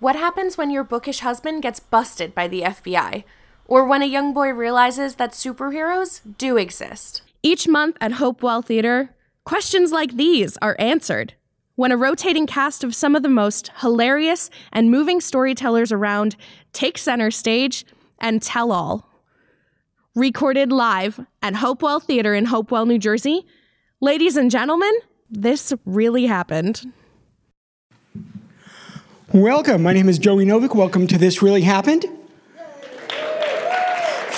What happens when your bookish husband gets busted by the FBI? Or when a young boy realizes that superheroes do exist? Each month at Hopewell Theater, questions like these are answered when a rotating cast of some of the most hilarious and moving storytellers around take center stage and tell all. Recorded live at Hopewell Theater in Hopewell, New Jersey. Ladies and gentlemen, this really happened. Welcome. My name is Joey Novick. Welcome to This Really Happened.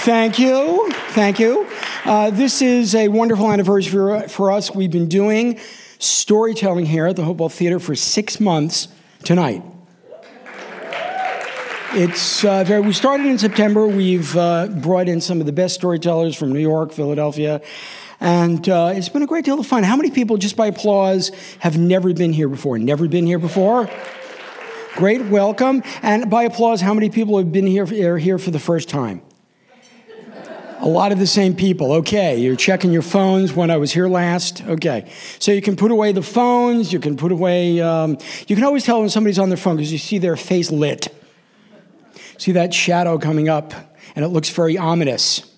Thank you. Thank you. Uh, this is a wonderful anniversary for, us. We've been doing storytelling here at the Hopewell Theater for six months tonight. It's uh, very, we started in September. We've uh, brought in some of the best storytellers from New York, Philadelphia, and uh, it's been a great deal of fun. How many people, just by applause, have never been here before? Never been here before? Great welcome. And by applause, how many people have been here, are here for the first time? A lot of the same people. Okay, you're checking your phones when I was here last. Okay, so you can put away the phones. You can put away. Um, you can always tell when somebody's on their phone because you see their face lit. See that shadow coming up, and it looks very ominous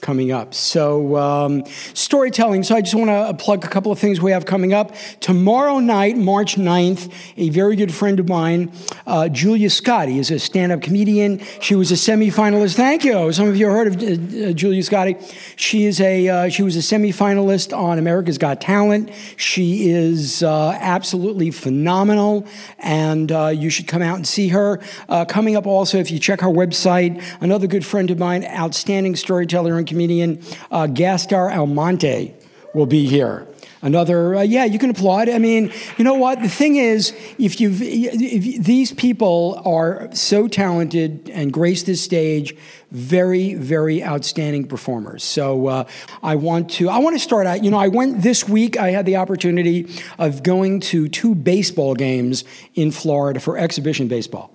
coming up. So, um, storytelling. So, I just want to plug a couple of things we have coming up. Tomorrow night, March 9th, a very good friend of mine, uh, Julia Scotti, is a stand up comedian. She was a semifinalist. Thank you. Some of you have heard of uh, uh, Julia Scotti. She, is a, uh, she was a semifinalist on America's Got Talent. She is uh, absolutely phenomenal, and uh, you should come out and see her. coming up also, if you check our website, another good friend of mine, outstanding storyteller and comedian uh, Gaspar Almonte will be here. Another, uh, yeah, you can applaud. I mean, you know what? The thing is, if you've, if these people are so talented and grace this stage, very, very outstanding performers. So uh, I want to, I want to start out. You know, I went this week. I had the opportunity of going to two baseball games in Florida for exhibition baseball.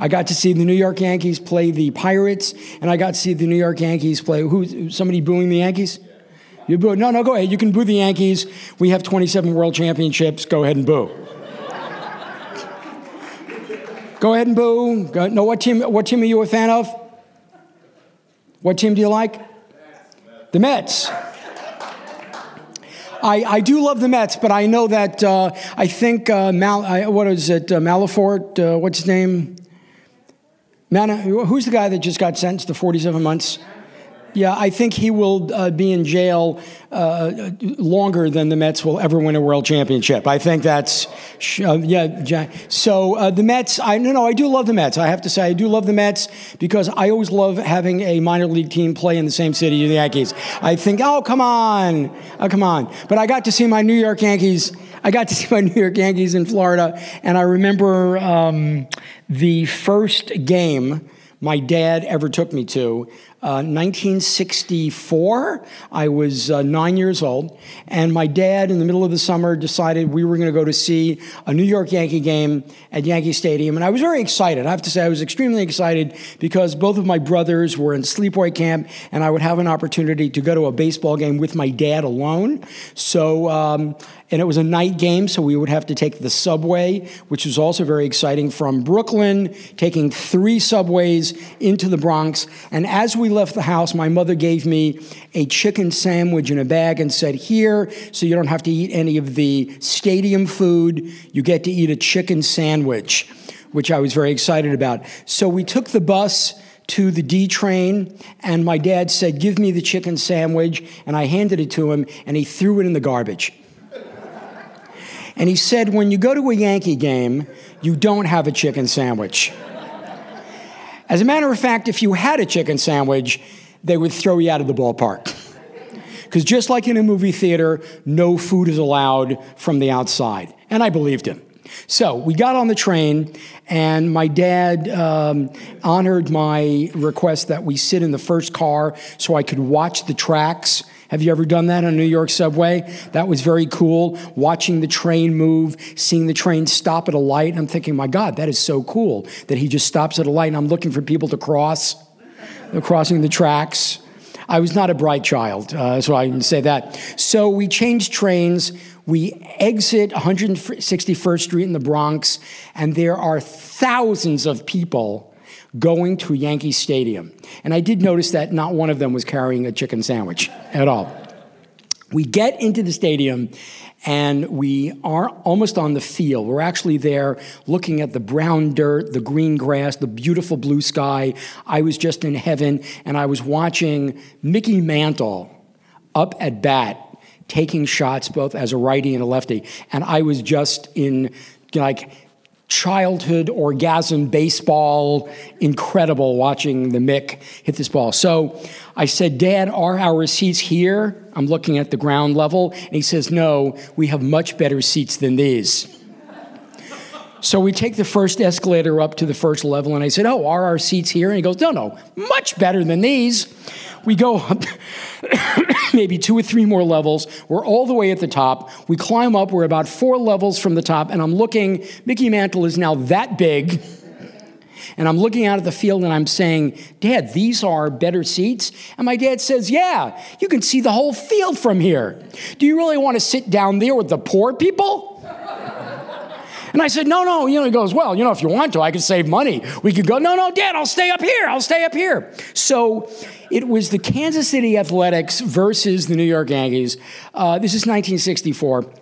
I got to see the New York Yankees play the Pirates, and I got to see the New York Yankees play. Who? Somebody booing the Yankees? You boo? No, no. Go ahead. You can boo the Yankees. We have 27 World Championships. Go ahead and boo. Go ahead and boo. Go, no, what team? What team are you a fan of? What team do you like? The Mets. I, I do love the Mets, but I know that uh, I think uh, Mal, I, what is it? Uh, Malafort, uh, what's his name? Man, who's the guy that just got sentenced to 47 months? Yeah, I think he will uh, be in jail uh, longer than the Mets will ever win a world championship. I think that's, uh, yeah. So uh, the Mets, I no, no, I do love the Mets. I have to say, I do love the Mets because I always love having a minor league team play in the same city as the Yankees. I think, oh, come on, oh, come on. But I got to see my New York Yankees. I got to see my New York Yankees in Florida, and I remember um, the first game my dad ever took me to. Uh, 1964, I was uh, nine years old, and my dad, in the middle of the summer, decided we were going to go to see a New York Yankee game at Yankee Stadium. And I was very excited. I have to say, I was extremely excited because both of my brothers were in sleepaway camp, and I would have an opportunity to go to a baseball game with my dad alone. So, um, and it was a night game, so we would have to take the subway, which was also very exciting, from Brooklyn, taking three subways into the Bronx. And as we left the house, my mother gave me a chicken sandwich in a bag and said, Here, so you don't have to eat any of the stadium food, you get to eat a chicken sandwich, which I was very excited about. So we took the bus to the D train, and my dad said, Give me the chicken sandwich. And I handed it to him, and he threw it in the garbage. And he said, when you go to a Yankee game, you don't have a chicken sandwich. As a matter of fact, if you had a chicken sandwich, they would throw you out of the ballpark. Because just like in a movie theater, no food is allowed from the outside. And I believed him. So we got on the train, and my dad um, honored my request that we sit in the first car so I could watch the tracks have you ever done that on New York subway? That was very cool. Watching the train move, seeing the train stop at a light. I'm thinking, my God, that is so cool that he just stops at a light and I'm looking for people to cross. Crossing the tracks. I was not a bright child, uh, so I can say that. So we changed trains. We exit 161st Street in the Bronx, and there are thousands of people going to Yankee Stadium. And I did notice that not one of them was carrying a chicken sandwich at all. We get into the stadium and we are almost on the field. We're actually there looking at the brown dirt, the green grass, the beautiful blue sky. I was just in heaven and I was watching Mickey Mantle up at bat taking shots both as a righty and a lefty. And I was just in like childhood orgasm baseball, incredible watching the Mick hit this ball. So I said, Dad, are our seats here? I'm looking at the ground level. And he says, No, we have much better seats than these. So we take the first escalator up to the first level, and I said, Oh, are our seats here? And he goes, No, no, much better than these. We go up maybe two or three more levels. We're all the way at the top. We climb up. We're about four levels from the top, and I'm looking. Mickey Mantle is now that big. And I'm looking out at the field and I'm saying, Dad, these are better seats? And my dad says, Yeah, you can see the whole field from here. Do you really want to sit down there with the poor people? And I said, no, no. You know, he goes, well, you know, if you want to, I could save money. We could go, no, no, Dad, I'll stay up here. I'll stay up here. So it was the Kansas City Athletics versus the New York Yankees. Uh, this is 1964.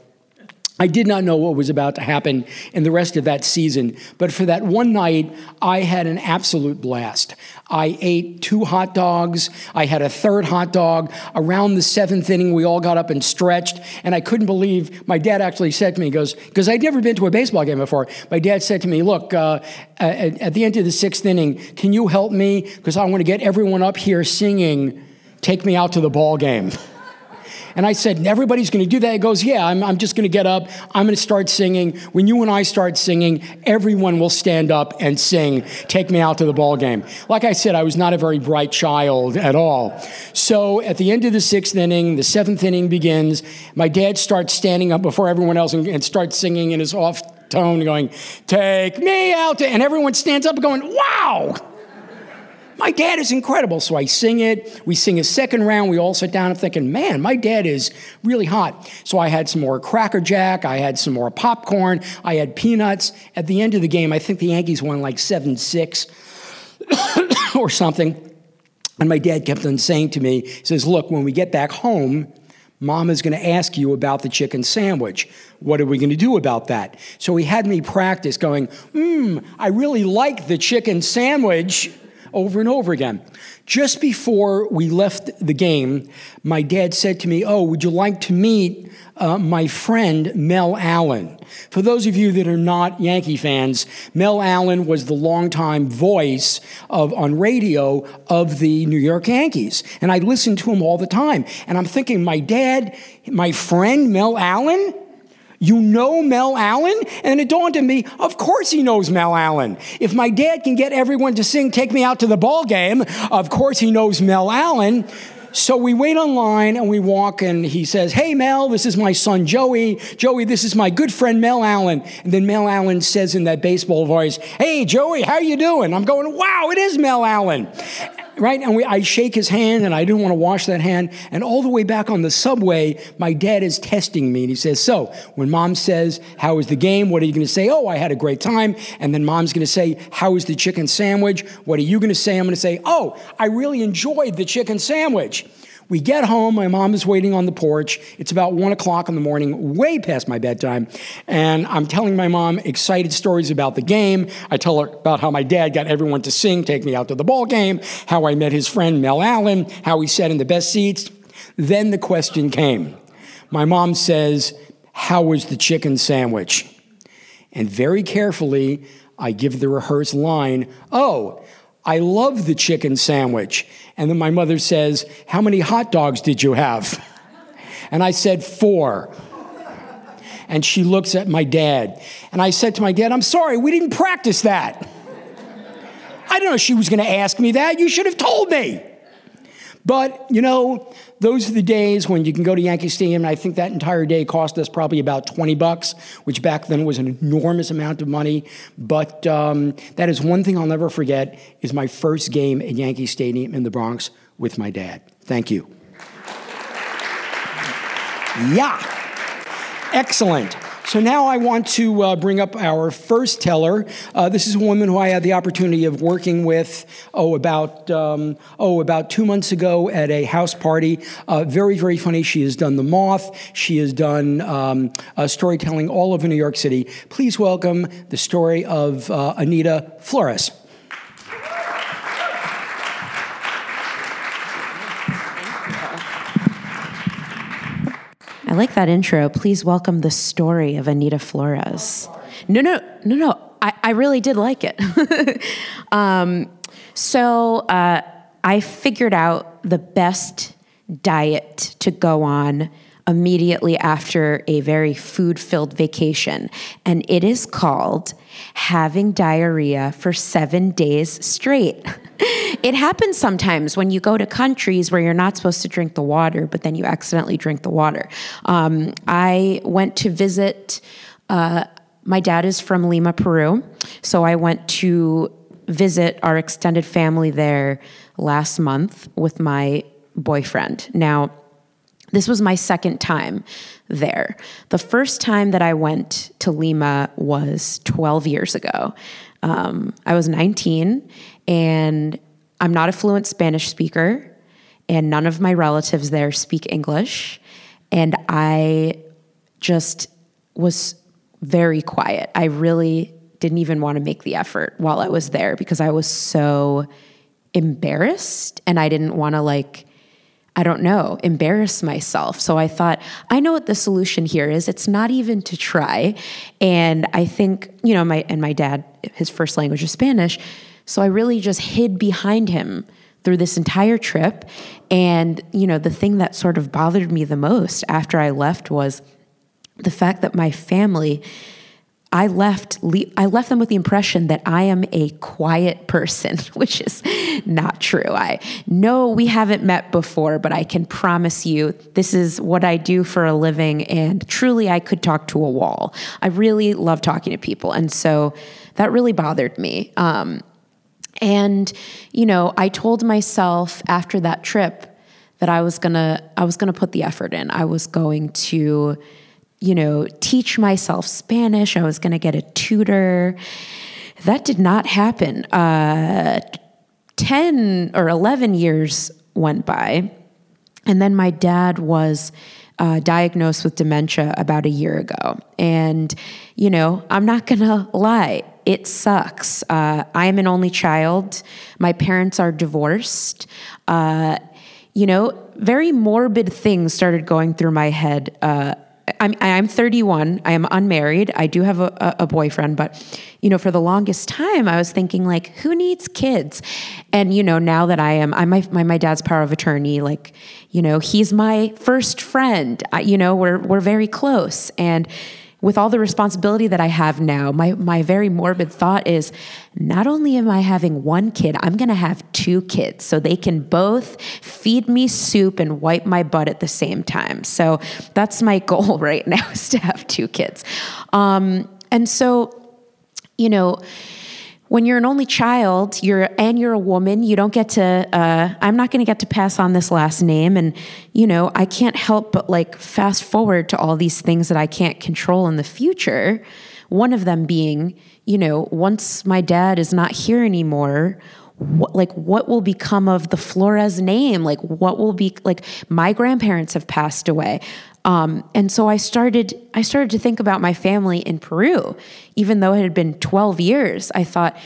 I did not know what was about to happen in the rest of that season, but for that one night, I had an absolute blast. I ate two hot dogs. I had a third hot dog. Around the seventh inning, we all got up and stretched, and I couldn't believe my dad actually said to me, goes, because I'd never been to a baseball game before. My dad said to me, Look, uh, at, at the end of the sixth inning, can you help me? Because I want to get everyone up here singing, Take Me Out to the Ball Game. And I said, Everybody's going to do that. He goes, Yeah, I'm, I'm just going to get up. I'm going to start singing. When you and I start singing, everyone will stand up and sing, Take Me Out to the Ball Game. Like I said, I was not a very bright child at all. So at the end of the sixth inning, the seventh inning begins. My dad starts standing up before everyone else and, and starts singing in his off tone, going, Take me out. And everyone stands up going, Wow! My dad is incredible. So I sing it. We sing a second round. We all sit down and thinking, man, my dad is really hot. So I had some more Cracker Jack. I had some more popcorn. I had peanuts. At the end of the game, I think the Yankees won like 7 6 or something. And my dad kept on saying to me, he says, look, when we get back home, Mom is going to ask you about the chicken sandwich. What are we going to do about that? So he had me practice going, hmm, I really like the chicken sandwich over and over again. Just before we left the game, my dad said to me, Oh, would you like to meet uh, my friend Mel Allen? For those of you that are not Yankee fans, Mel Allen was the longtime voice of on radio of the New York Yankees. And I listened to him all the time. And I'm thinking, my dad, my friend Mel Allen? You know Mel Allen? And it dawned on me, of course he knows Mel Allen. If my dad can get everyone to sing Take Me Out to the Ball Game, of course he knows Mel Allen. So we wait online and we walk, and he says, Hey, Mel, this is my son Joey. Joey, this is my good friend Mel Allen. And then Mel Allen says in that baseball voice, Hey, Joey, how you doing? I'm going, Wow, it is Mel Allen right? And we, I shake his hand, and I didn't want to wash that hand. And all the way back on the subway, my dad is testing me, and he says, "So, when mom says, "How was the game?" What are you going to say? "Oh, I had a great time." And then mom's going to say, "How was the chicken sandwich?" What are you going to say? I'm going to say, "Oh, I really enjoyed the chicken sandwich." We get home, my mom is waiting on the porch. It's about one o'clock in the morning, way past my bedtime. And I'm telling my mom excited stories about the game. I tell her about how my dad got everyone to sing, take me out to the ball game, how I met his friend Mel Allen, how he sat in the best seats. Then the question came. My mom says, How was the chicken sandwich? And very carefully, I give the rehearsed line, Oh, I love the chicken sandwich. And then my mother says, How many hot dogs did you have? And I said, Four. And she looks at my dad. And I said to my dad, I'm sorry, we didn't practice that. I don't know she was going to ask me that. You should have told me. But, you know, those are the days when you can go to Yankee Stadium, and I think that entire day cost us probably about 20 bucks, which back then was an enormous amount of money. But um, that is one thing I'll never forget is my first game at Yankee Stadium in the Bronx with my dad. Thank you. Yeah. Excellent. So now I want to uh, bring up our first teller. Uh, this is a woman who I had the opportunity of working with. Oh, about um, oh, about two months ago at a house party. Uh, very, very funny. She has done The Moth. She has done um, uh, storytelling all over New York City. Please welcome the story of uh, Anita Flores. Like that intro. Please welcome the story of Anita Flores. No, no, no, no. I, I really did like it. um, so uh, I figured out the best diet to go on immediately after a very food filled vacation. And it is called having diarrhea for seven days straight. it happens sometimes when you go to countries where you're not supposed to drink the water, but then you accidentally drink the water. Um, I went to visit. Uh, my dad is from Lima, Peru. So I went to visit our extended family there last month with my boyfriend. Now, this was my second time there. The first time that I went to Lima was 12 years ago. Um, I was 19, and I'm not a fluent Spanish speaker, and none of my relatives there speak English. And I just was very quiet. I really didn't even want to make the effort while I was there because I was so embarrassed and I didn't want to like I don't know, embarrass myself. So I thought, I know what the solution here is. It's not even to try. And I think, you know, my and my dad, his first language is Spanish. So I really just hid behind him through this entire trip. And, you know, the thing that sort of bothered me the most after I left was the fact that my family I left I left them with the impression that I am a quiet person, which is not true. I know we haven't met before, but I can promise you this is what I do for a living and truly I could talk to a wall. I really love talking to people and so that really bothered me. Um, and you know, I told myself after that trip that I was going to I was going to put the effort in. I was going to you know, teach myself Spanish. I was going to get a tutor. That did not happen. Uh, 10 or 11 years went by. And then my dad was uh, diagnosed with dementia about a year ago. And, you know, I'm not going to lie, it sucks. Uh, I am an only child. My parents are divorced. Uh, you know, very morbid things started going through my head uh, I'm, I'm 31. I am unmarried. I do have a, a, boyfriend, but you know, for the longest time, I was thinking like, who needs kids? And you know, now that I am, I'm my my, my dad's power of attorney. Like, you know, he's my first friend. I, you know, we're we're very close, and with all the responsibility that I have now, my, my very morbid thought is not only am I having one kid, I'm going to have two kids so they can both feed me soup and wipe my butt at the same time. So that's my goal right now is to have two kids. Um, and so, you know, when you're an only child you're and you're a woman you don't get to uh, i'm not going to get to pass on this last name and you know i can't help but like fast forward to all these things that i can't control in the future one of them being you know once my dad is not here anymore what, like what will become of the Flores name? Like what will be like my grandparents have passed away. Um, and so I started I started to think about my family in Peru. Even though it had been 12 years, I thought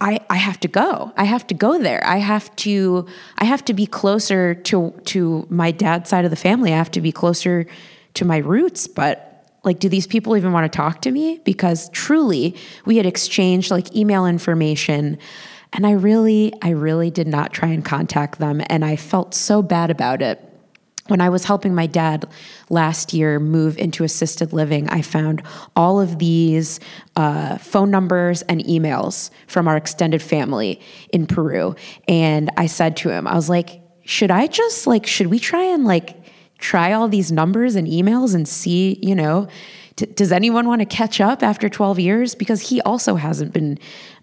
I, I have to go. I have to go there. I have to I have to be closer to to my dad's side of the family. I have to be closer to my roots, but like do these people even want to talk to me because truly we had exchanged like email information and I really I really did not try and contact them and I felt so bad about it when I was helping my dad last year move into assisted living, I found all of these uh, phone numbers and emails from our extended family in Peru. And I said to him, I was like, should I just like, should we try and like try all these numbers and emails and see, you know, t- does anyone want to catch up after 12 years? Because he also hasn't been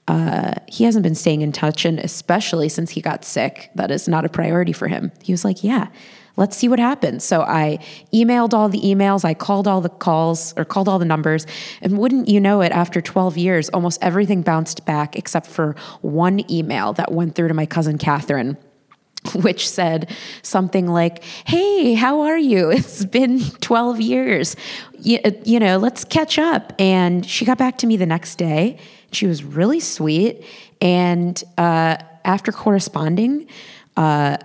uh, he hasn't been staying in touch, and especially since he got sick, that is not a priority for him. He was like, "Yeah, let's see what happens. So I emailed all the emails, I called all the calls or called all the numbers, and wouldn't you know it, after 12 years, almost everything bounced back except for one email that went through to my cousin Catherine. Which said something like, Hey, how are you? It's been 12 years. You, you know, let's catch up. And she got back to me the next day. She was really sweet. And uh, after corresponding, uh,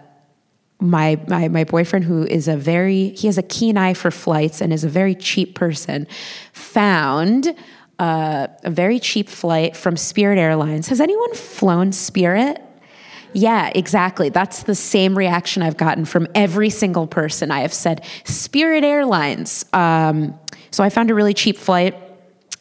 my, my my boyfriend who is a very he has a keen eye for flights and is a very cheap person found uh, a very cheap flight from Spirit Airlines. Has anyone flown Spirit? Yeah, exactly. That's the same reaction I've gotten from every single person. I have said Spirit Airlines. Um, so I found a really cheap flight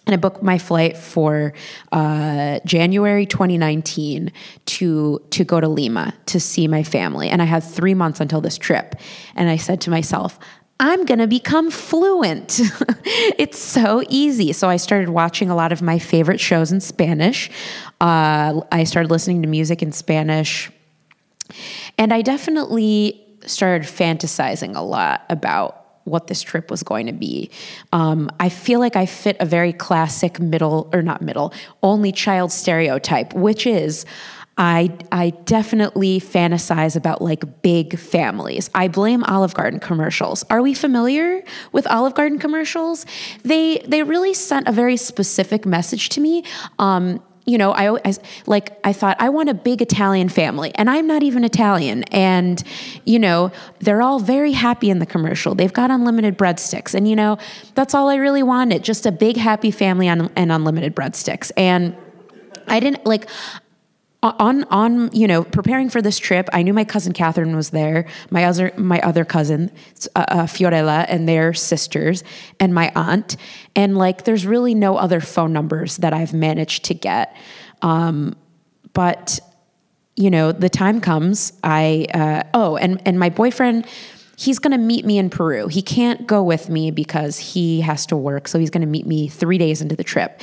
and I booked my flight for uh, January 2019 to to go to Lima to see my family, and I had three months until this trip. And I said to myself, I'm going to become fluent. it's so easy. So I started watching a lot of my favorite shows in Spanish. Uh, I started listening to music in Spanish. And I definitely started fantasizing a lot about what this trip was going to be. Um, I feel like I fit a very classic middle, or not middle, only child stereotype, which is I, I definitely fantasize about like big families. I blame Olive Garden commercials. Are we familiar with Olive Garden commercials? They they really sent a very specific message to me. Um, you know, I, I, like I thought I want a big Italian family, and I'm not even Italian. And you know, they're all very happy in the commercial. They've got unlimited breadsticks, and you know, that's all I really wanted: just a big happy family and, and unlimited breadsticks. And I didn't like on on you know preparing for this trip i knew my cousin catherine was there my other my other cousin uh, uh, fiorella and their sisters and my aunt and like there's really no other phone numbers that i've managed to get. Um, but you know the time comes i uh, oh and and my boyfriend he's going to meet me in peru. He can't go with me because he has to work so he's going to meet me three days into the trip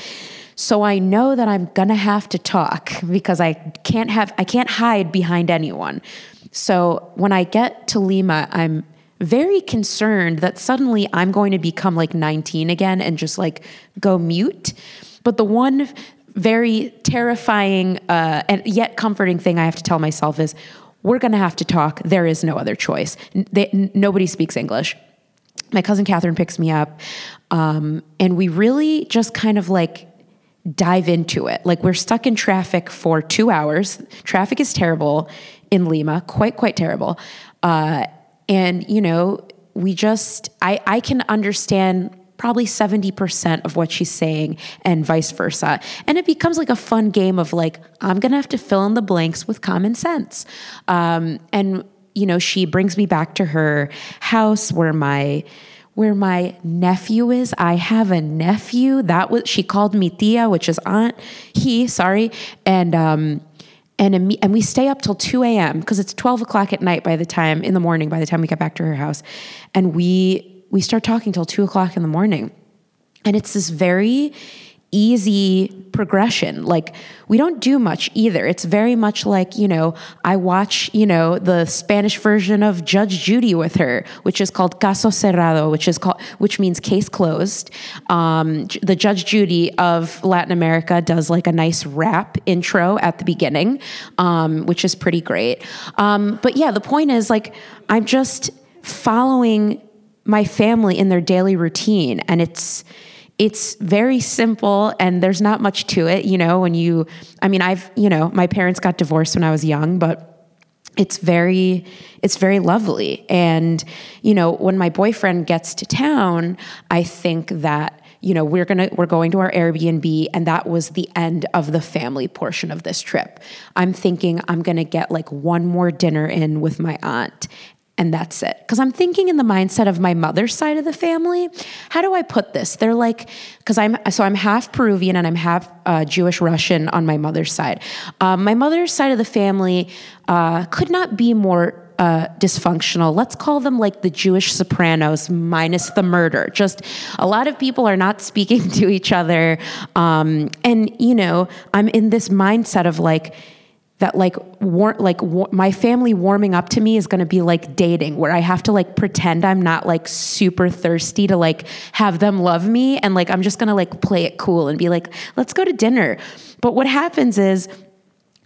so I know that I'm going to have to talk because I can't have I can't hide behind anyone. So when I get to Lima, I'm very concerned that suddenly I'm going to become like 19 again and just like go mute. But the one very terrifying uh, and yet comforting thing I have to tell myself is we're going to have to talk. There is no other choice. They, nobody speaks English. My cousin Catherine picks me up, um, and we really just kind of like dive into it. Like we're stuck in traffic for two hours. Traffic is terrible in Lima, quite, quite terrible. Uh, and, you know, we just, I, I can understand probably 70% of what she's saying and vice versa. And it becomes like a fun game of like, I'm going to have to fill in the blanks with common sense. Um, and, you know, she brings me back to her house where my, where my nephew is. I have a nephew. That was she called me Tia, which is aunt. He, sorry, and um, and and we stay up till two a.m. because it's twelve o'clock at night by the time in the morning. By the time we get back to her house, and we we start talking till two o'clock in the morning, and it's this very easy progression. Like we don't do much either. It's very much like, you know, I watch, you know, the Spanish version of Judge Judy with her, which is called Caso Cerrado, which is called which means case closed. Um, the Judge Judy of Latin America does like a nice rap intro at the beginning, um, which is pretty great. Um, but yeah, the point is like I'm just following my family in their daily routine and it's it's very simple and there's not much to it you know when you i mean i've you know my parents got divorced when i was young but it's very it's very lovely. And you know when my boyfriend gets to town i think that you know we're going to we're going to our airbnb and that was the end of the family portion of this trip. I'm thinking i'm going to get like one more dinner in with my aunt and that's it. Because I'm thinking in the mindset of my mother's side of the family. How do I put this? They're like, because I'm so I'm half Peruvian and I'm half uh, Jewish Russian on my mother's side. Um, my mother's side of the family uh, could not be more uh, dysfunctional. Let's call them like the Jewish Sopranos minus the murder. Just a lot of people are not speaking to each other, um, and you know, I'm in this mindset of like that like war- like war- my family warming up to me is going to be like dating where I have to like pretend I'm not like super thirsty to like have them love me and like I'm just going to like play it cool and be like let's go to dinner. But what happens is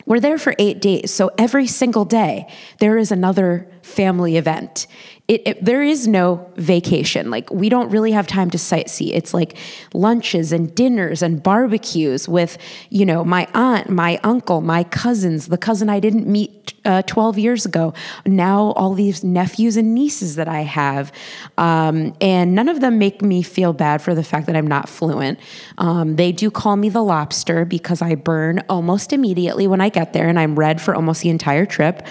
we're there for 8 days. So every single day there is another family event it, it, there is no vacation. Like we don't really have time to sightsee. It's like lunches and dinners and barbecues with, you know, my aunt, my uncle, my cousins, the cousin I didn't meet uh, 12 years ago. Now all these nephews and nieces that I have, um, and none of them make me feel bad for the fact that I'm not fluent. Um, they do call me the lobster because I burn almost immediately when I get there, and I'm red for almost the entire trip.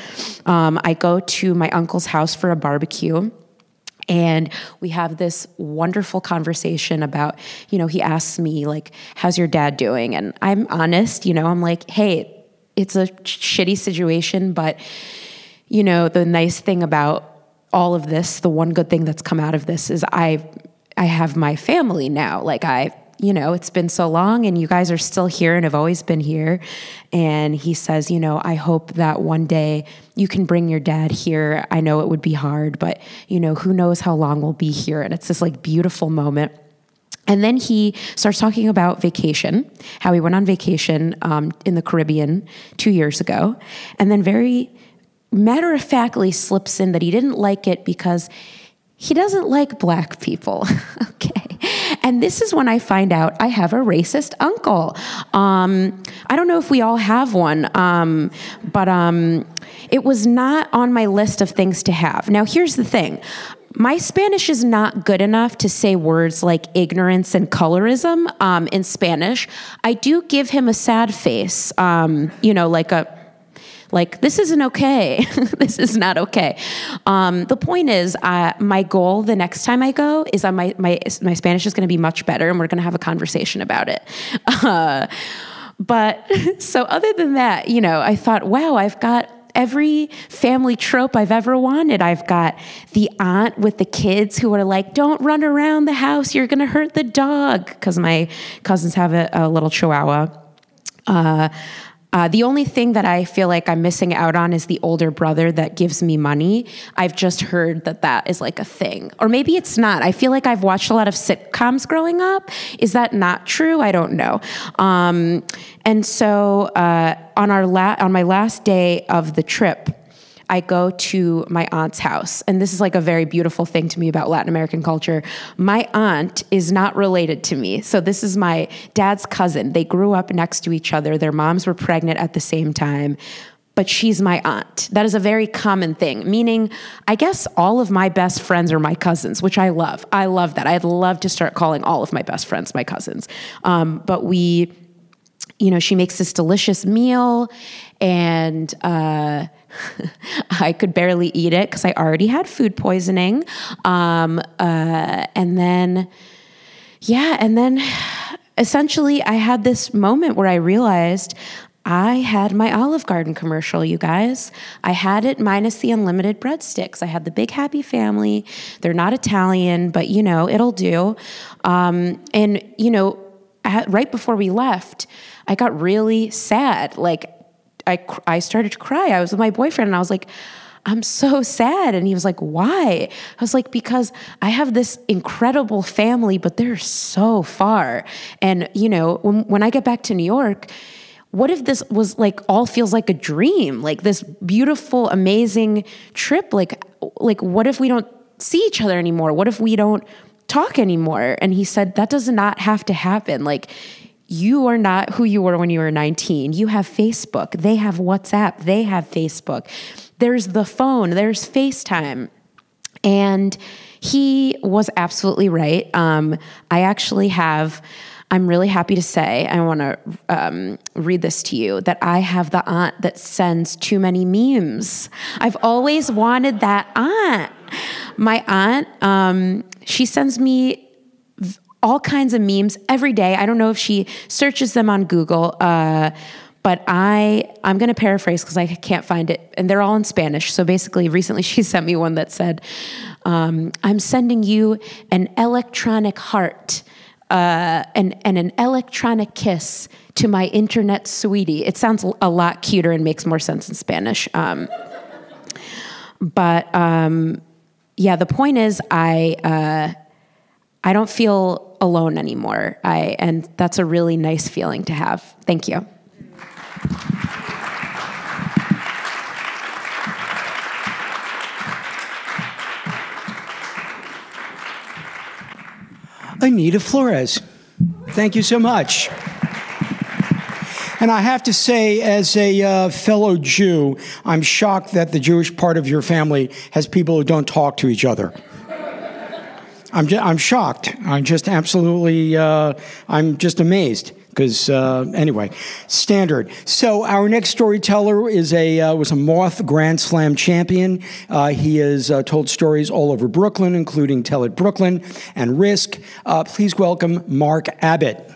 Um, I go to my uncle's house for a barbecue. And we have this wonderful conversation about, you know, he asks me, like, how's your dad doing? And I'm honest, you know, I'm like, hey, it's a shitty situation, but, you know, the nice thing about all of this, the one good thing that's come out of this is I I have my family now. Like I you know, it's been so long and you guys are still here and have always been here. And he says, you know, I hope that one day you can bring your dad here. I know it would be hard, but, you know, who knows how long we'll be here. And it's this like beautiful moment. And then he starts talking about vacation, how he went on vacation um, in the Caribbean two years ago. And then very matter of factly slips in that he didn't like it because he doesn't like black people. okay. And this is when I find out I have a racist uncle. Um, I don't know if we all have one, um, but um, it was not on my list of things to have. Now, here's the thing my Spanish is not good enough to say words like ignorance and colorism um, in Spanish. I do give him a sad face, um, you know, like a like this isn't okay. This is not okay. Um, the point is uh, my goal the next time i go is on my, my, my spanish is going to be much better and we're going to have a conversation about it. Uh, but so other than that you know i thought wow i've got every family trope I've ever wanted. I've got the aunt with the kids who are like, don't run around the house, you're going to hurt the dog, because my cousins have a, a little chihuahua. Uh, uh, the only thing that I feel like I'm missing out on is the older brother that gives me money. I've just heard that that is like a thing. Or maybe it's not. I feel like I've watched a lot of sitcoms growing up. Is that not true? I don't know. Um, and so uh, on, our la- on my last day of the trip, I go to my aunt's house. And this is like a very beautiful thing to me about Latin American culture. My aunt is not related to me. So this is my dad's cousin. They grew up next to each other. Their moms were pregnant at the same time. But she's my aunt. That is a very common thing, meaning, I guess all of my best friends are my cousins, which I love. I love that. I'd love to start calling all of my best friends my cousins. Um, but we, you know, she makes this delicious meal and, uh, I could barely eat it because I already had food poisoning. Um, uh, and then, yeah, and then essentially I had this moment where I realized I had my Olive Garden commercial, you guys. I had it minus the unlimited breadsticks. I had the big happy family. They're not Italian, but you know, it'll do. Um, and, you know, right before we left, I got really sad. Like, I, I started to cry. I was with my boyfriend and I was like, I'm so sad. And he was like, Why? I was like, Because I have this incredible family, but they're so far. And, you know, when, when I get back to New York, what if this was like all feels like a dream like this beautiful amazing trip like like what if we don't see each other anymore what if we don't talk anymore and he said that does not have to happen like you are not who you were when you were 19. You have Facebook. They have WhatsApp. They have Facebook. There's the phone. There's FaceTime. And he was absolutely right. Um, I actually have. I'm really happy to say, I want to um, read this to you, that I have the aunt that sends too many memes. I've always wanted that aunt. My aunt, um, she sends me all kinds of memes every day. I don't know if she searches them on Google, uh, but I I'm going to paraphrase because I can't find it, and they're all in Spanish. So basically, recently she sent me one that said, um, "I'm sending you an electronic heart." uh, and, and an electronic kiss to my internet sweetie. It sounds a lot cuter and makes more sense in Spanish. Um, but um, yeah, the point is, I uh, I don't feel alone anymore. I and that's a really nice feeling to have. Thank you. Anita Flores. Thank you so much. And I have to say, as a uh, fellow Jew, I'm shocked that the Jewish part of your family has people who don't talk to each other. I'm, just, I'm shocked. I'm just absolutely, uh, I'm just amazed. Because uh, anyway, standard. So our next storyteller is a uh, was a Moth Grand Slam champion. Uh, he has uh, told stories all over Brooklyn, including Tell It Brooklyn and Risk. Uh, please welcome Mark Abbott.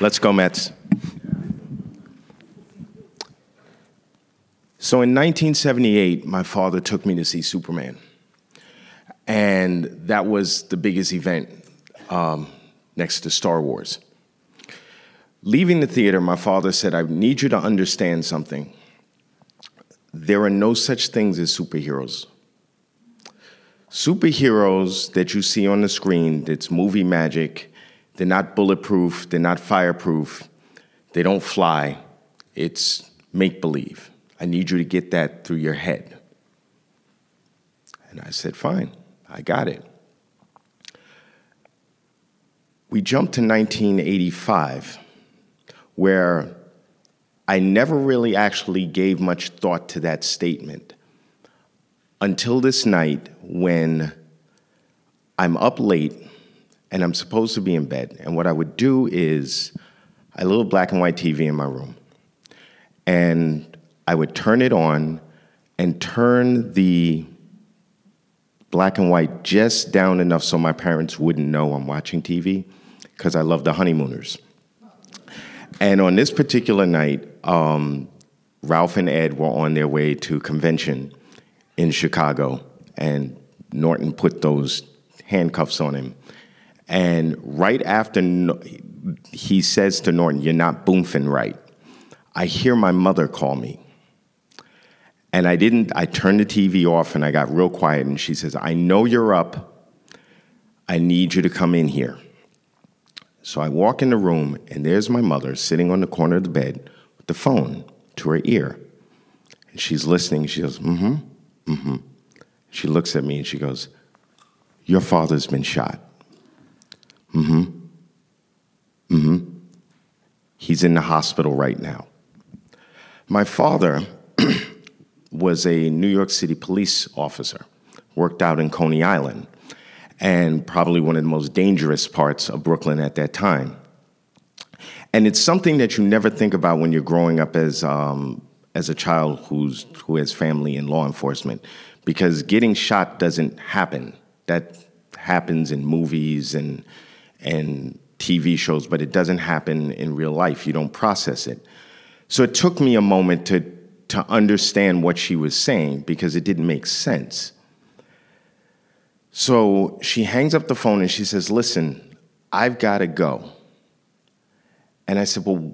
Let's go, Mets. So in 1978, my father took me to see Superman. And that was the biggest event um, next to Star Wars. Leaving the theater, my father said, I need you to understand something. There are no such things as superheroes. Superheroes that you see on the screen, that's movie magic, they're not bulletproof, they're not fireproof, they don't fly. It's make believe. I need you to get that through your head. And I said, Fine, I got it. We jumped to 1985, where I never really actually gave much thought to that statement until this night when I'm up late and I'm supposed to be in bed. And what I would do is I had a little black and white TV in my room. And I would turn it on and turn the black and white just down enough so my parents wouldn't know I'm watching TV because I love the honeymooners. And on this particular night, um, Ralph and Ed were on their way to convention in Chicago, and Norton put those handcuffs on him. And right after he says to Norton, You're not boomfing right, I hear my mother call me. And I didn't, I turned the TV off and I got real quiet. And she says, I know you're up. I need you to come in here. So I walk in the room and there's my mother sitting on the corner of the bed with the phone to her ear. And she's listening. She goes, Mm hmm, mm hmm. She looks at me and she goes, Your father's been shot. Mm-hmm. Mm-hmm. He's in the hospital right now. My father was a New York City police officer, worked out in Coney Island, and probably one of the most dangerous parts of Brooklyn at that time. And it's something that you never think about when you're growing up as um, as a child who's who has family in law enforcement, because getting shot doesn't happen. That happens in movies and and TV shows, but it doesn't happen in real life. You don't process it. So it took me a moment to, to understand what she was saying because it didn't make sense. So she hangs up the phone and she says, Listen, I've got to go. And I said, Well,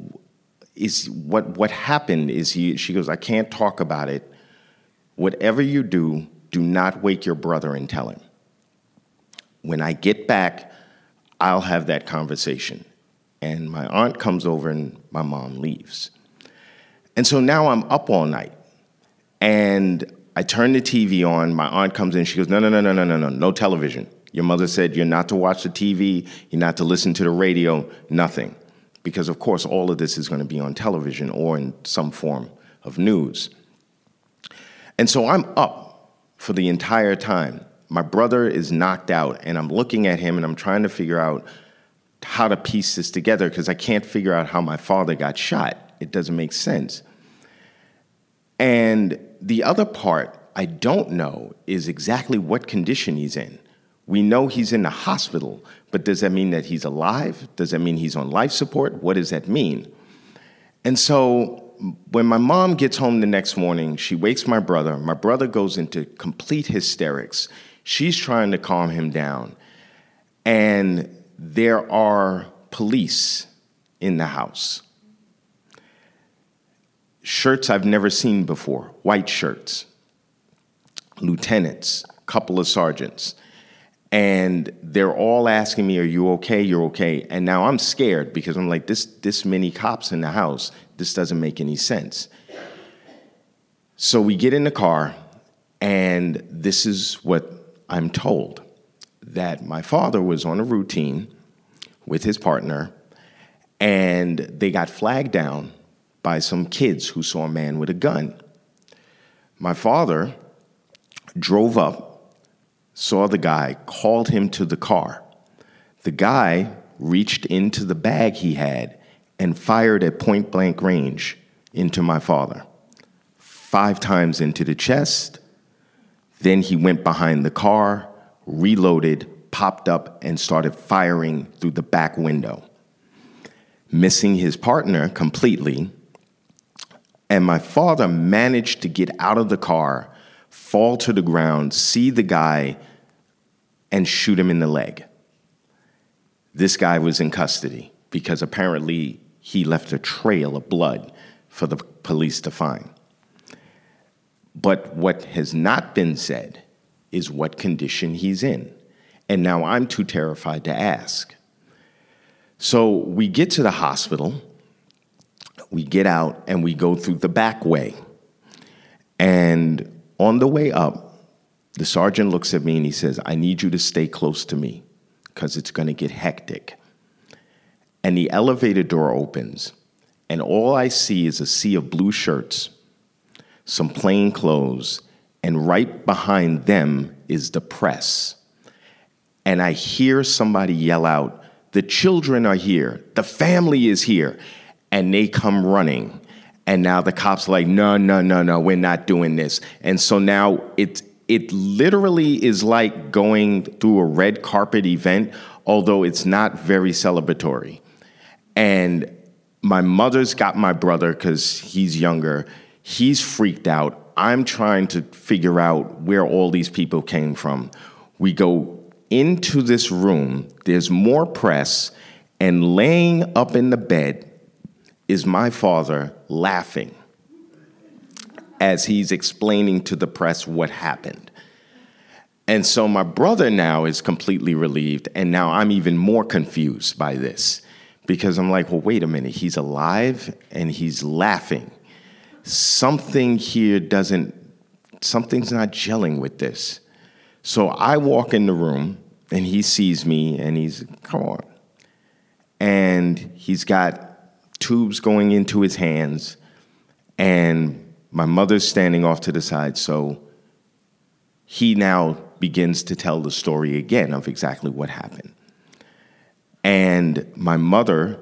is what what happened is he she goes, I can't talk about it. Whatever you do, do not wake your brother and tell him. When I get back, I'll have that conversation. And my aunt comes over and my mom leaves. And so now I'm up all night. And I turn the TV on. My aunt comes in. She goes, No, no, no, no, no, no, no, no television. Your mother said you're not to watch the TV, you're not to listen to the radio, nothing. Because, of course, all of this is going to be on television or in some form of news. And so I'm up for the entire time my brother is knocked out, and I'm looking at him and I'm trying to figure out how to piece this together because I can't figure out how my father got shot. It doesn't make sense. And the other part I don't know is exactly what condition he's in. We know he's in the hospital, but does that mean that he's alive? Does that mean he's on life support? What does that mean? And so when my mom gets home the next morning, she wakes my brother. My brother goes into complete hysterics. She's trying to calm him down. And there are police in the house. Shirts I've never seen before, white shirts, lieutenants, couple of sergeants. And they're all asking me, Are you okay? You're okay. And now I'm scared because I'm like, this this many cops in the house, this doesn't make any sense. So we get in the car, and this is what I'm told that my father was on a routine with his partner, and they got flagged down by some kids who saw a man with a gun. My father drove up, saw the guy, called him to the car. The guy reached into the bag he had and fired at point blank range into my father. Five times into the chest. Then he went behind the car, reloaded, popped up, and started firing through the back window, missing his partner completely. And my father managed to get out of the car, fall to the ground, see the guy, and shoot him in the leg. This guy was in custody because apparently he left a trail of blood for the police to find. But what has not been said is what condition he's in. And now I'm too terrified to ask. So we get to the hospital, we get out, and we go through the back way. And on the way up, the sergeant looks at me and he says, I need you to stay close to me because it's going to get hectic. And the elevator door opens, and all I see is a sea of blue shirts, some plain clothes, and right behind them is the press. And I hear somebody yell out, The children are here, the family is here. And they come running. And now the cops are like, No, no, no, no, we're not doing this. And so now it, it literally is like going through a red carpet event, although it's not very celebratory. And my mother's got my brother because he's younger. He's freaked out. I'm trying to figure out where all these people came from. We go into this room, there's more press, and laying up in the bed is my father laughing as he's explaining to the press what happened. And so my brother now is completely relieved, and now I'm even more confused by this because I'm like, well, wait a minute, he's alive and he's laughing. Something here doesn't, something's not gelling with this. So I walk in the room and he sees me and he's, come on. And he's got tubes going into his hands and my mother's standing off to the side. So he now begins to tell the story again of exactly what happened. And my mother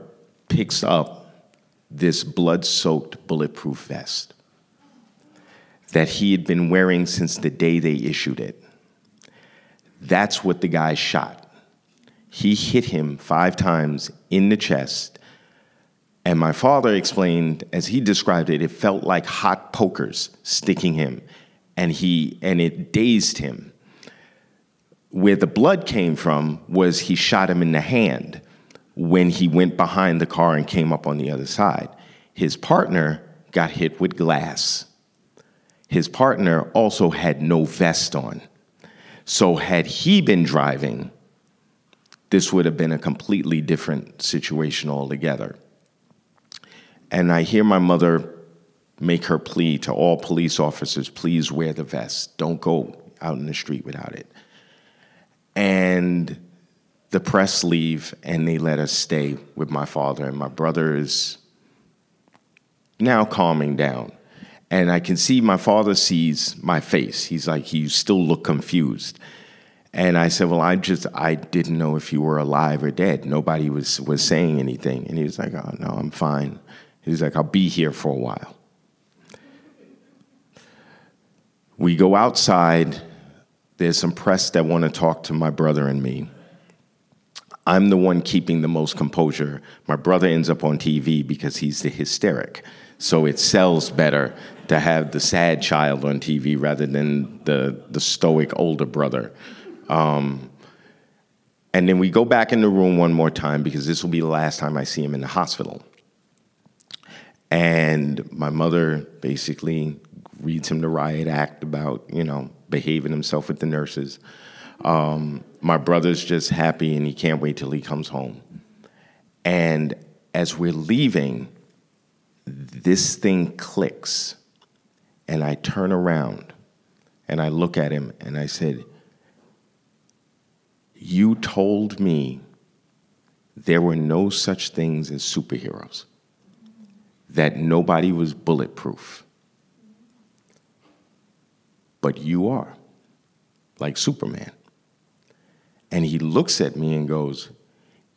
picks up this blood soaked bulletproof vest that he had been wearing since the day they issued it. That's what the guy shot. He hit him five times in the chest. And my father explained, as he described it, it felt like hot pokers sticking him, and he and it dazed him. Where the blood came from was he shot him in the hand when he went behind the car and came up on the other side. His partner got hit with glass. His partner also had no vest on. So, had he been driving, this would have been a completely different situation altogether. And I hear my mother make her plea to all police officers please wear the vest. Don't go out in the street without it. And the press leave and they let us stay with my father. And my brother is now calming down. And I can see my father sees my face. He's like, you still look confused. And I said, well, I just, I didn't know if you were alive or dead. Nobody was, was saying anything. And he was like, oh, no, I'm fine. He's like, I'll be here for a while. We go outside. There's some press that want to talk to my brother and me. I'm the one keeping the most composure. My brother ends up on TV because he's the hysteric. So it sells better to have the sad child on TV rather than the, the stoic older brother. Um, and then we go back in the room one more time because this will be the last time I see him in the hospital. And my mother basically reads him the riot act about, you know, behaving himself with the nurses. Um, my brother's just happy and he can't wait till he comes home. And as we're leaving, this thing clicks. And I turn around and I look at him and I said, You told me there were no such things as superheroes, that nobody was bulletproof. But you are, like Superman. And he looks at me and goes,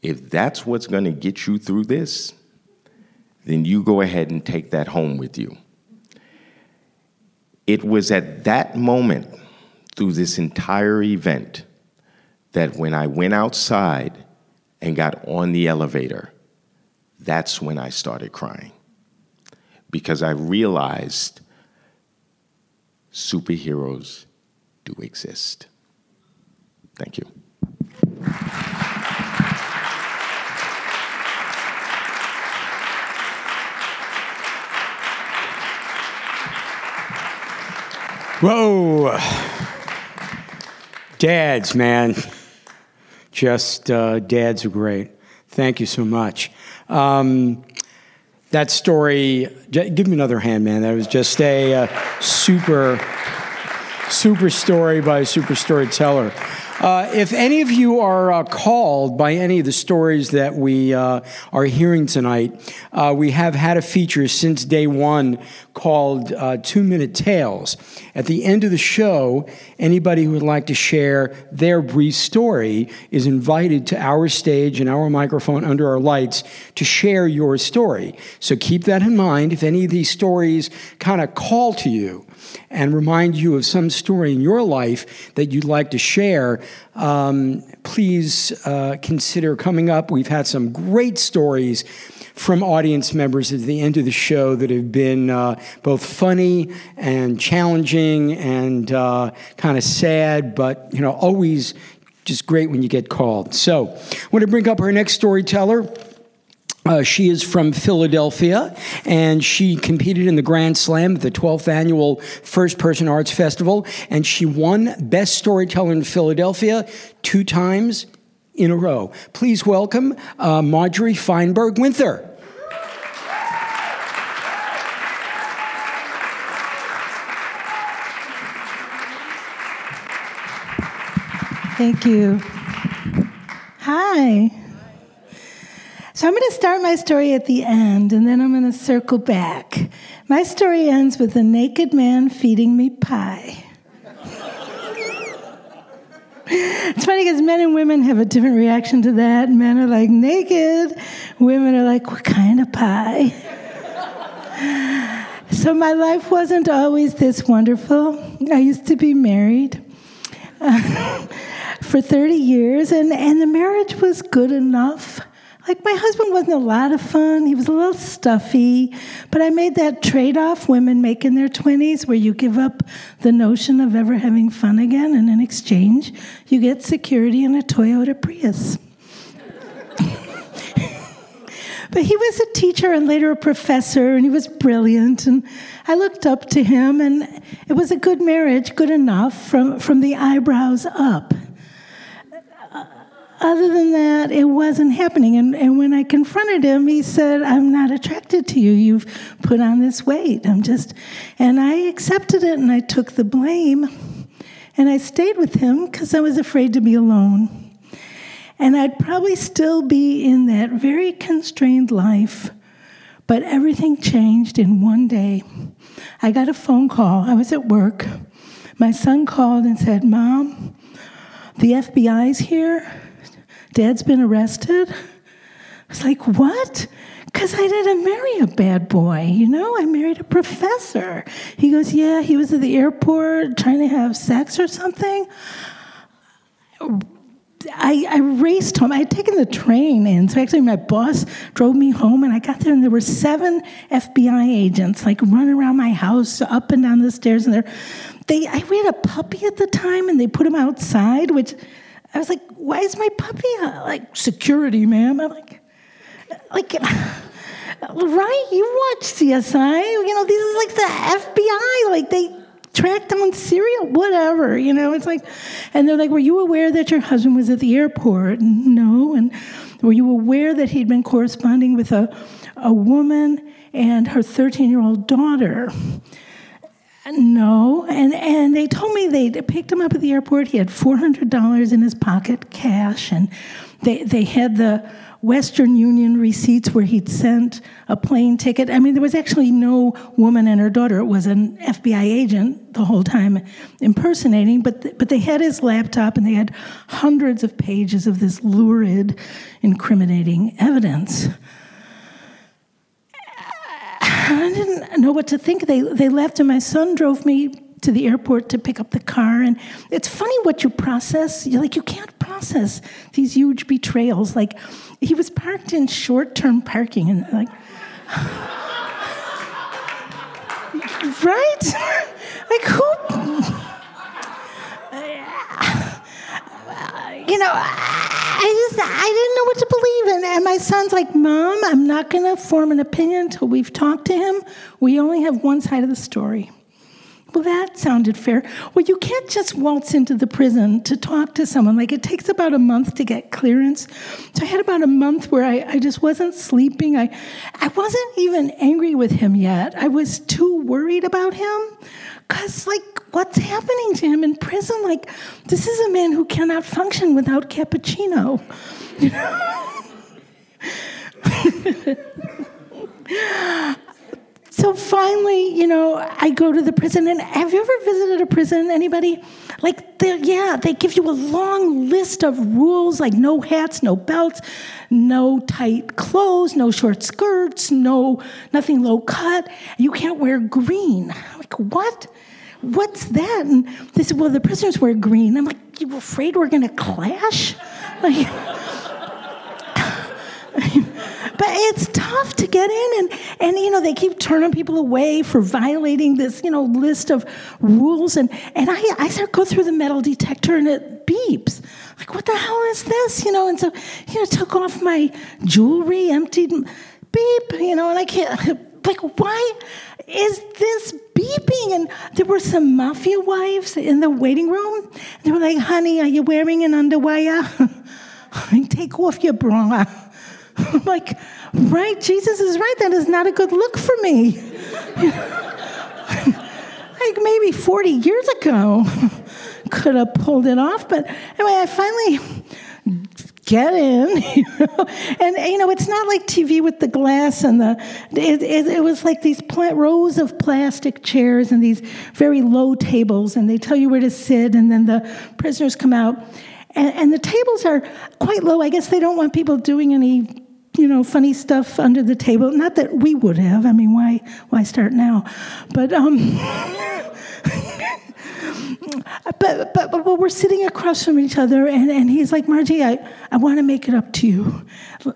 If that's what's going to get you through this, then you go ahead and take that home with you. It was at that moment, through this entire event, that when I went outside and got on the elevator, that's when I started crying. Because I realized superheroes do exist. Thank you. Whoa. Dads, man. Just uh, dads are great. Thank you so much. Um, that story, give me another hand, man. That was just a uh, super, super story by a super storyteller. Uh, if any of you are uh, called by any of the stories that we uh, are hearing tonight, uh, we have had a feature since day one called uh, Two Minute Tales. At the end of the show, anybody who would like to share their brief story is invited to our stage and our microphone under our lights to share your story. So keep that in mind. If any of these stories kind of call to you, and remind you of some story in your life that you'd like to share, um, please uh, consider coming up. We've had some great stories from audience members at the end of the show that have been uh, both funny and challenging and uh, kind of sad, but you know always just great when you get called. So, I want to bring up our next storyteller. Uh, she is from Philadelphia and she competed in the Grand Slam at the 12th annual First Person Arts Festival and she won Best Storyteller in Philadelphia two times in a row. Please welcome uh, Marjorie Feinberg Winther. Thank you. Hi. So I'm going to start my story at the end and then I'm going to circle back. My story ends with a naked man feeding me pie. it's funny because men and women have a different reaction to that. Men are like, naked. Women are like, what kind of pie? so my life wasn't always this wonderful. I used to be married. Uh, for 30 years, and, and the marriage was good enough. Like, my husband wasn't a lot of fun. He was a little stuffy. But I made that trade off women make in their 20s where you give up the notion of ever having fun again, and in exchange, you get security in a Toyota Prius. but he was a teacher and later a professor, and he was brilliant. And I looked up to him, and it was a good marriage, good enough from, from the eyebrows up other than that, it wasn't happening. And, and when I confronted him, he said, I'm not attracted to you. You've put on this weight. I'm just, and I accepted it and I took the blame. And I stayed with him because I was afraid to be alone. And I'd probably still be in that very constrained life. But everything changed in one day. I got a phone call. I was at work. My son called and said, Mom, the FBI's here Dad's been arrested. I was like, What? Because I didn't marry a bad boy, you know? I married a professor. He goes, Yeah, he was at the airport trying to have sex or something. I, I raced home. I had taken the train in, so actually my boss drove me home, and I got there, and there were seven FBI agents like running around my house, up and down the stairs, and they're they. I we had a puppy at the time, and they put him outside, which I was like, why is my puppy uh, like security, ma'am? I'm like, like. Right, you watch CSI. You know, this is like the FBI. Like they track down serial, whatever, you know. It's like, and they're like, were you aware that your husband was at the airport? No. And were you aware that he'd been corresponding with a, a woman and her 13 year old daughter? No. And, and they told me they picked him up at the airport. He had $400 in his pocket, cash, and they, they had the Western Union receipts where he'd sent a plane ticket. I mean, there was actually no woman and her daughter. It was an FBI agent the whole time impersonating, but, th- but they had his laptop and they had hundreds of pages of this lurid, incriminating evidence. I didn't know what to think. They, they left, and my son drove me to the airport to pick up the car. And it's funny what you process. You're like, you can't process these huge betrayals. Like, he was parked in short term parking, and like, right? like, who? you know, I just I didn't know what to believe in. And my son's like, Mom, I'm not to form an opinion until we've talked to him. We only have one side of the story. Well, that sounded fair. Well, you can't just waltz into the prison to talk to someone. Like, it takes about a month to get clearance. So I had about a month where I, I just wasn't sleeping. I, I wasn't even angry with him yet. I was too worried about him. Because, like, what's happening to him in prison? Like, this is a man who cannot function without cappuccino. So finally, you know, I go to the prison. And have you ever visited a prison? Anybody? Like, yeah, they give you a long list of rules like no hats, no belts, no tight clothes, no short skirts, no nothing low cut. You can't wear green. Like, what? What's that? And they said, well, the prisoners wear green. I'm like, you afraid we're going to clash? Like, but it's tough to get in and, and you know they keep turning people away for violating this you know list of rules and, and I, I start go through the metal detector and it beeps like what the hell is this you know and so you know took off my jewelry emptied beep you know and I can't like why is this beeping and there were some mafia wives in the waiting room they were like honey are you wearing an underwire take off your bra I'm like, right, Jesus is right. That is not a good look for me. like maybe 40 years ago, could have pulled it off. But anyway, I finally get in, and you know, it's not like TV with the glass and the. It, it, it was like these pla- rows of plastic chairs and these very low tables, and they tell you where to sit, and then the prisoners come out. And, and, the tables are quite low. I guess they don't want people doing any, you know, funny stuff under the table. Not that we would have. I mean, why why start now? But um, but, but but we're sitting across from each other, and, and he's like, Margie, I, I want to make it up to you,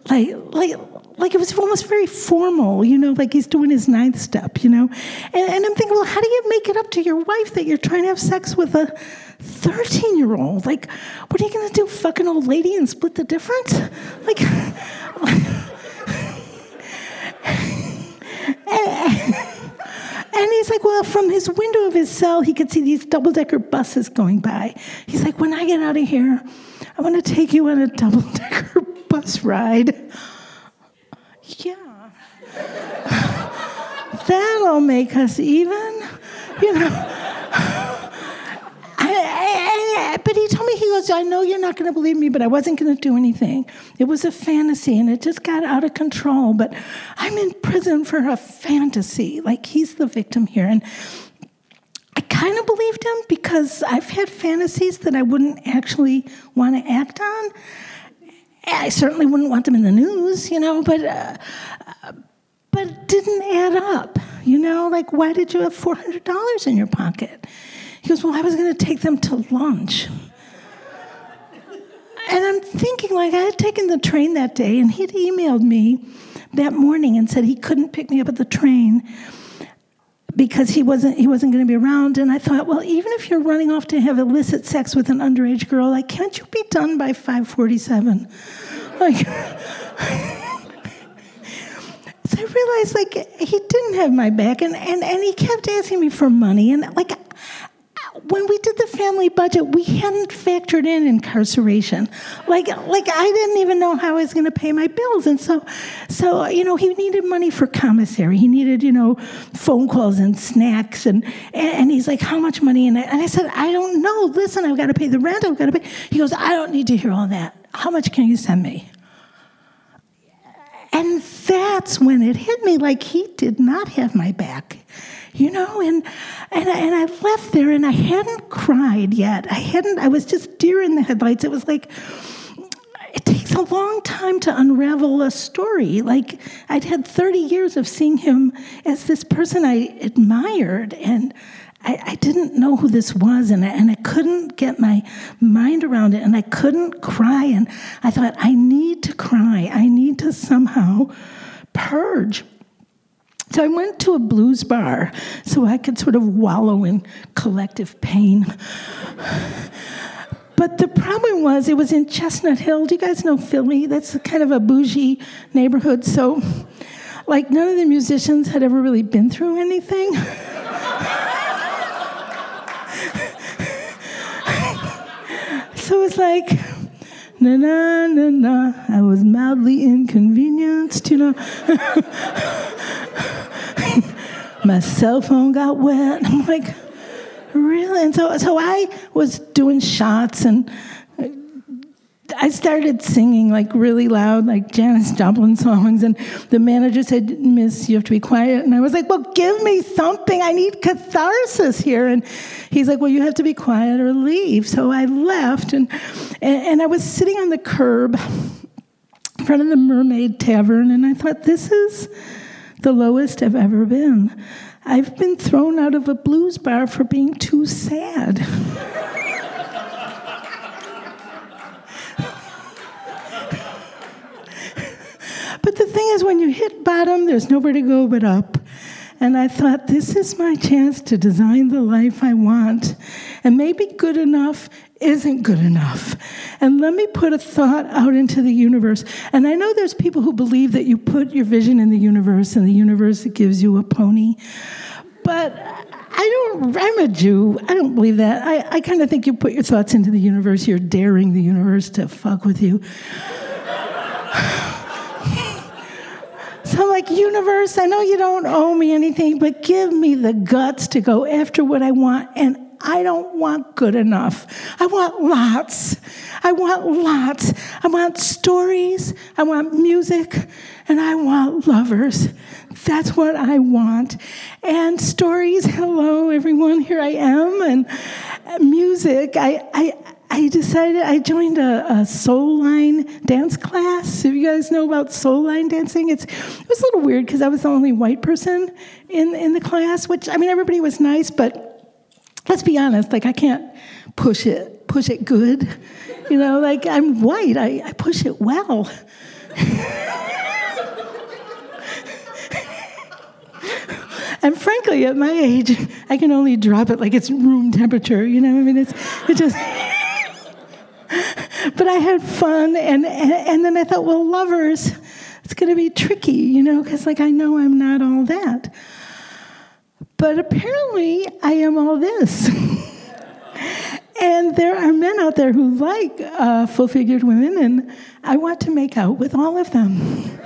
like like like it was almost very formal, you know, like he's doing his ninth step, you know, and, and I'm thinking, well, how do you make it up to your wife that you're trying to have sex with a 13 year old. Like, what are you going to do? Fucking old lady and split the difference? Like, he's like, well, from his window of his cell, he could see these double decker buses going by. He's like, when I get out of here, I want to take you on a double decker bus ride. Yeah. That'll make us even, you know. But he told me, he goes, I know you're not going to believe me, but I wasn't going to do anything. It was a fantasy and it just got out of control. But I'm in prison for a fantasy. Like he's the victim here. And I kind of believed him because I've had fantasies that I wouldn't actually want to act on. I certainly wouldn't want them in the news, you know, but. Uh, but it didn't add up, you know? Like, why did you have $400 in your pocket? He goes, Well, I was going to take them to lunch. And I'm thinking, like, I had taken the train that day, and he'd emailed me that morning and said he couldn't pick me up at the train because he wasn't he wasn't going to be around and i thought well even if you're running off to have illicit sex with an underage girl like can't you be done by 547 like so i realized like he didn't have my back and, and and he kept asking me for money and like when we did the family budget, we hadn't factored in incarceration. Like, like I didn't even know how I was going to pay my bills, and so, so you know, he needed money for commissary. He needed, you know, phone calls and snacks, and and he's like, "How much money?" And I, and I said, "I don't know. Listen, I've got to pay the rent. I've got to pay." He goes, "I don't need to hear all that. How much can you send me?" And that's when it hit me like he did not have my back you know and and I, and I left there and I hadn't cried yet. I hadn't. I was just deer in the headlights. It was like it takes a long time to unravel a story. Like I'd had 30 years of seeing him as this person I admired and. I, I, didn't know who this was, and I, and I couldn't get my mind around it, and I couldn't cry. And I thought, I need to cry. I need to somehow purge so I went to a blues bar so I could sort of wallow in collective pain. But the problem was, it was in Chestnut Hill. Do you guys know Philly? That's kind of a bougie neighborhood. So, like, none of the musicians had ever really been through anything. so it was like, na na na na, I was mildly inconvenienced, you know. my cell phone got wet. I'm like, really? And so, so I was doing shots and I started singing like really loud, like Janis Joplin songs. And the manager said, Miss, you have to be quiet. And I was like, well, give me something. I need catharsis here. And he's like, well, you have to be quiet or leave. So I left and, and, and I was sitting on the curb in front of the Mermaid Tavern. And I thought, this is the lowest I've ever been. I've been thrown out of a blues bar for being too sad. but the thing is, when you hit bottom, there's nowhere to go but up. And I thought, this is my chance to design the life I want. And maybe good enough isn't good enough. And let me put a thought out into the universe. And I know there's people who believe that you put your vision in the universe and the universe gives you a pony. But I don't, I'm a Jew. I don't believe that. I, I kind of think you put your thoughts into the universe, you're daring the universe to fuck with you. So I'm like, universe, I know you don't owe me anything, but give me the guts to go after what I want. And I don't want good enough. I want lots. I want lots. I want stories. I want music. And I want lovers. That's what I want. And stories, hello, everyone, here I am. And music, I, I, I decided I joined a, a, soul line dance class. If you guys know about soul line dancing, it's it was a little weird because I was the only white person in in the class. Which I mean, everybody was nice, but let's be honest. Like I can't push it push it good. You know, like I'm white. I, I push it well. and frankly, at my age, I can only drop it like it's room temperature. You know, I mean, it's it just. but I had fun, and, and, and then I thought, well, lovers, it's going to be tricky, you know, because like I know I'm not all that. But apparently, I am all this. and there are men out there who like uh, full figured women, and I want to make out with all of them.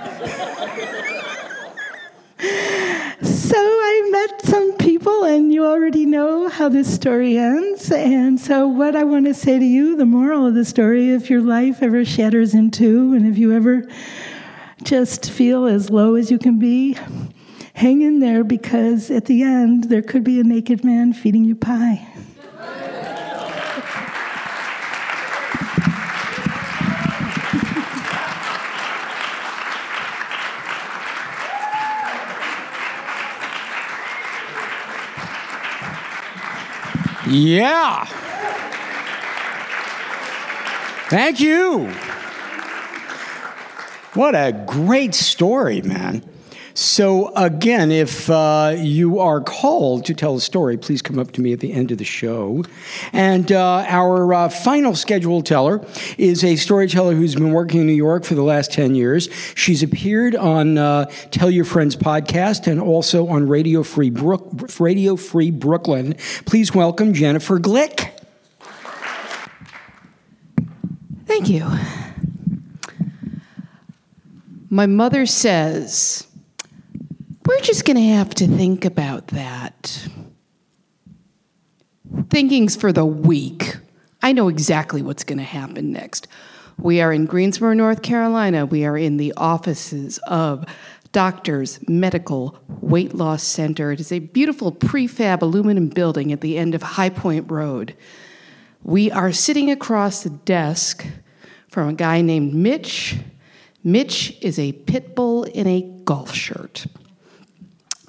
So I met some people, and you already know how this story ends. And so, what I want to say to you the moral of the story if your life ever shatters in two, and if you ever just feel as low as you can be, hang in there because at the end, there could be a naked man feeding you pie. Yeah. Thank you. What a great story, man. So, again, if uh, you are called to tell a story, please come up to me at the end of the show. And uh, our uh, final scheduled teller is a storyteller who's been working in New York for the last 10 years. She's appeared on uh, Tell Your Friends podcast and also on Radio Free, Brook- Radio Free Brooklyn. Please welcome Jennifer Glick. Thank you. My mother says, we're just going to have to think about that. Thinking's for the weak. I know exactly what's going to happen next. We are in Greensboro, North Carolina. We are in the offices of Doctors Medical Weight Loss Center. It is a beautiful prefab aluminum building at the end of High Point Road. We are sitting across the desk from a guy named Mitch. Mitch is a pit bull in a golf shirt.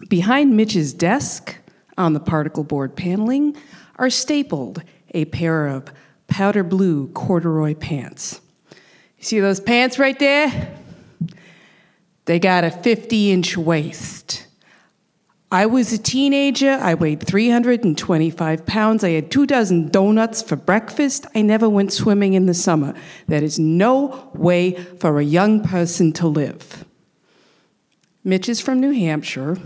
Behind Mitch's desk, on the particle board paneling, are stapled a pair of powder blue corduroy pants. You see those pants right there? They got a 50 inch waist. I was a teenager. I weighed 325 pounds. I had two dozen donuts for breakfast. I never went swimming in the summer. That is no way for a young person to live. Mitch is from New Hampshire.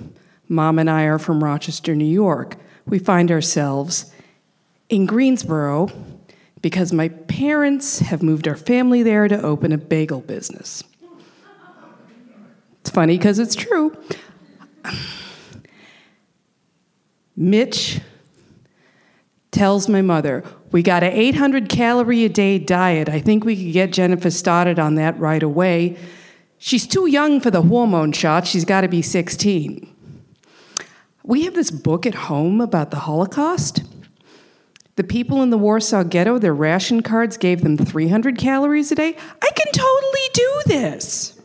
Mom and I are from Rochester, New York. We find ourselves in Greensboro because my parents have moved our family there to open a bagel business. It's funny because it's true. Mitch tells my mother, We got an 800 calorie a day diet. I think we could get Jennifer started on that right away. She's too young for the hormone shot. She's got to be 16. We have this book at home about the Holocaust. The people in the Warsaw Ghetto, their ration cards gave them 300 calories a day. I can totally do this.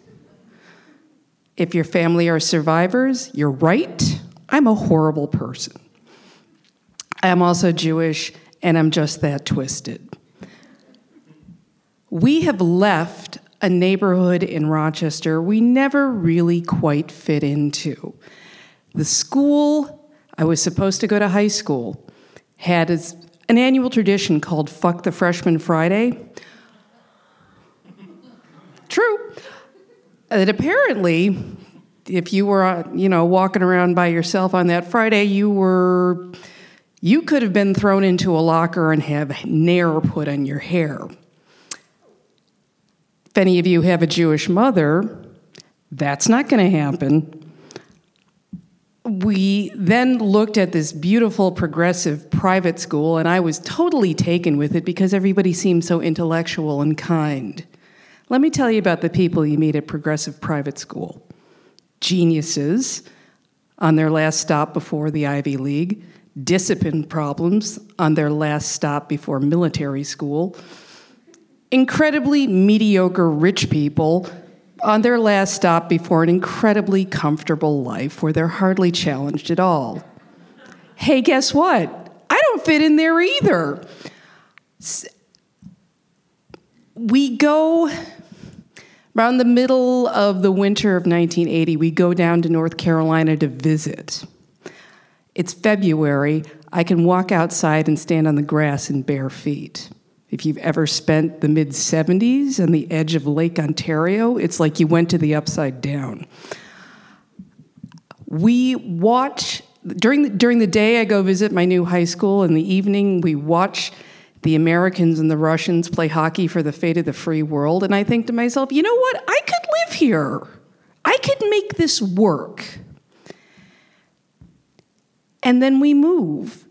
If your family are survivors, you're right. I'm a horrible person. I am also Jewish, and I'm just that twisted. We have left a neighborhood in Rochester we never really quite fit into. The school I was supposed to go to high school had an annual tradition called Fuck the Freshman Friday. True. That apparently, if you were, uh, you know, walking around by yourself on that Friday, you were, you could have been thrown into a locker and have nair put on your hair. If any of you have a Jewish mother, that's not going to happen we then looked at this beautiful progressive private school, and I was totally taken with it because everybody seemed so intellectual and kind. Let me tell you about the people you meet at progressive private school geniuses on their last stop before the Ivy League, discipline problems on their last stop before military school, incredibly mediocre rich people on their last stop before an incredibly comfortable life where they're hardly challenged at all. Hey, guess what? I don't fit in there either. We go around the middle of the winter of 1980, we go down to North Carolina to visit. It's February. I can walk outside and stand on the grass in bare feet. If you've ever spent the mid 70s on the edge of Lake Ontario, it's like you went to the upside down. We watch during the, during the day I go visit my new high school in the evening we watch the Americans and the Russians play hockey for the fate of the free world and I think to myself, you know what? I could live here. I could make this work. And then we move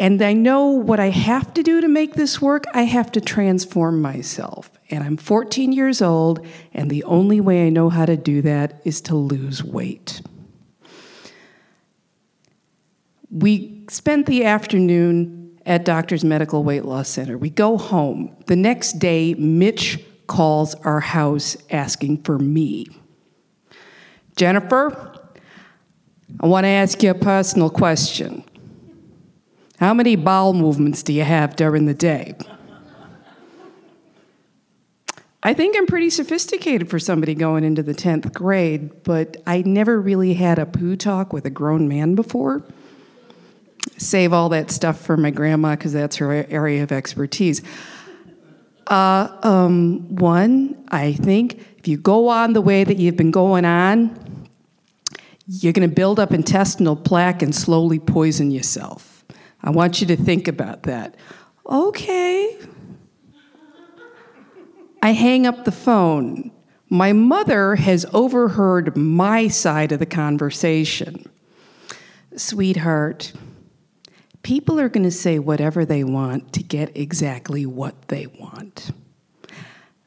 and I know what I have to do to make this work. I have to transform myself. And I'm 14 years old, and the only way I know how to do that is to lose weight. We spent the afternoon at Doctor's Medical Weight Loss Center. We go home. The next day, Mitch calls our house asking for me. Jennifer, I want to ask you a personal question. How many bowel movements do you have during the day? I think I'm pretty sophisticated for somebody going into the 10th grade, but I never really had a poo talk with a grown man before. Save all that stuff for my grandma because that's her area of expertise. Uh, um, one, I think if you go on the way that you've been going on, you're going to build up intestinal plaque and slowly poison yourself. I want you to think about that. Okay, I hang up the phone. My mother has overheard my side of the conversation. Sweetheart, people are going to say whatever they want to get exactly what they want.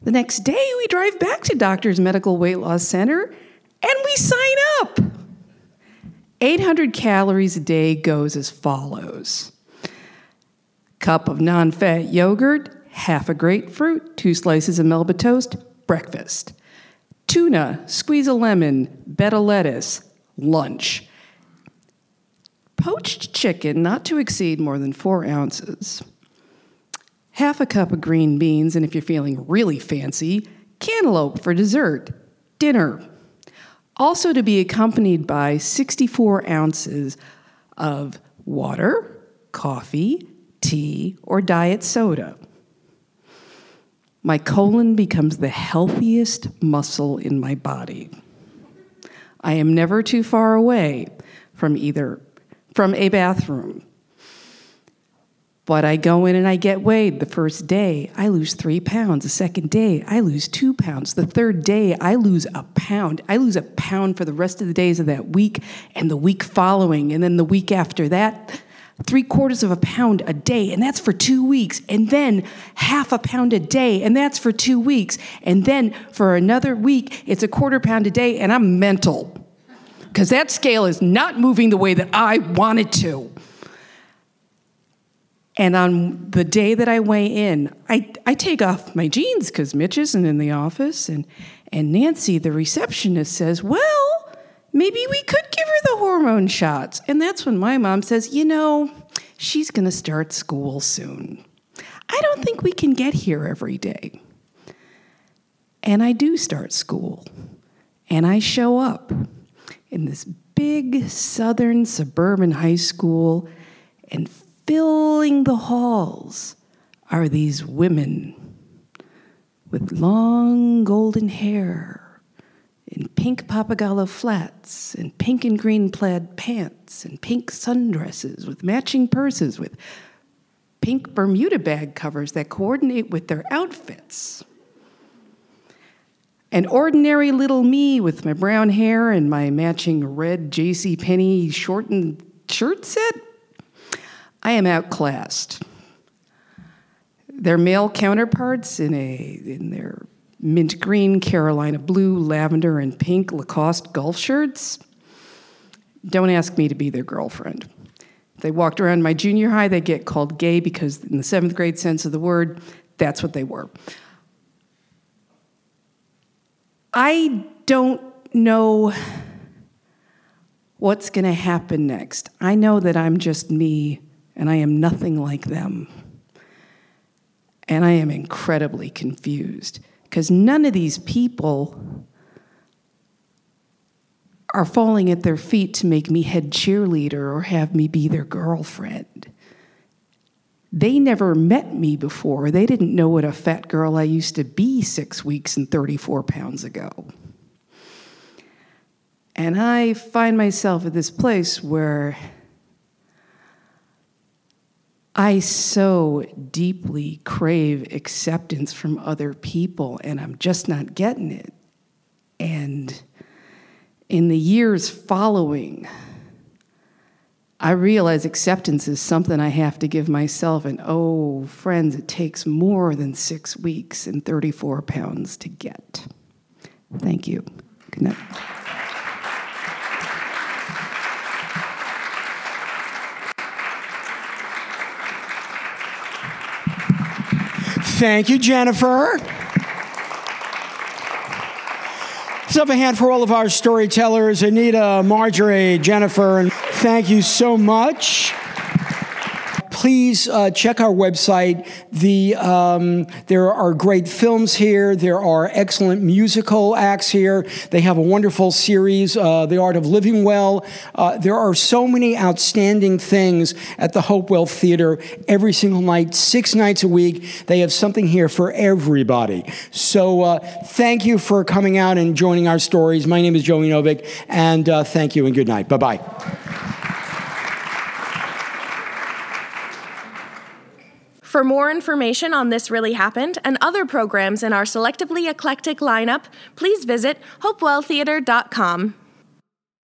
The next day, we drive back to Doctor's Medical Weight Loss Center and we sign up. 800 calories a day goes as follows cup of non fat yogurt, half a grapefruit, two slices of Melba toast, breakfast. Tuna, squeeze a lemon, bed of lettuce, lunch. Poached chicken, not to exceed more than four ounces. Half a cup of green beans, and if you're feeling really fancy, cantaloupe for dessert. Dinner. Also to be accompanied by 64 ounces of water, coffee, tea, or diet soda my colon becomes the healthiest muscle in my body. I am never too far away from either from a bathroom. But I go in and I get weighed. The first day, I lose three pounds. The second day, I lose two pounds. The third day, I lose a pound. I lose a pound for the rest of the days of that week and the week following. And then the week after that, three quarters of a pound a day, and that's for two weeks. And then half a pound a day, and that's for two weeks. And then for another week, it's a quarter pound a day, and I'm mental. Because that scale is not moving the way that I want it to. And on the day that I weigh in, I, I take off my jeans because Mitch isn't in the office. And, and Nancy, the receptionist, says, Well, maybe we could give her the hormone shots. And that's when my mom says, you know, she's going to start school soon. I don't think we can get here every day. And I do start school. And I show up in this big southern suburban high school, and filling the halls are these women with long golden hair in pink Pappagallo flats and pink and green plaid pants and pink sundresses with matching purses with pink Bermuda bag covers that coordinate with their outfits. An ordinary little me with my brown hair and my matching red J.C. Penney shortened shirt set. I am outclassed. Their male counterparts in a in their mint green, Carolina blue, lavender, and pink Lacoste golf shirts. Don't ask me to be their girlfriend. They walked around my junior high, they get called gay because, in the seventh grade sense of the word, that's what they were. I don't know what's going to happen next. I know that I'm just me and I am nothing like them. And I am incredibly confused because none of these people are falling at their feet to make me head cheerleader or have me be their girlfriend. They never met me before. They didn't know what a fat girl I used to be six weeks and 34 pounds ago. And I find myself at this place where I so deeply crave acceptance from other people, and I'm just not getting it. And in the years following, I realize acceptance is something I have to give myself. And oh, friends, it takes more than six weeks and 34 pounds to get. Thank you. Good night. Thank you, Jennifer. Let's have a hand for all of our storytellers Anita, Marjorie, Jennifer, and thank you so much. Please uh, check our website. The um, there are great films here. There are excellent musical acts here. They have a wonderful series, uh, The Art of Living Well. Uh, there are so many outstanding things at the Hopewell Theater every single night, six nights a week. They have something here for everybody. So uh, thank you for coming out and joining our stories. My name is Joey Novick, and uh, thank you and good night. Bye bye. For more information on This Really Happened and other programs in our selectively eclectic lineup, please visit hopewelltheater.com.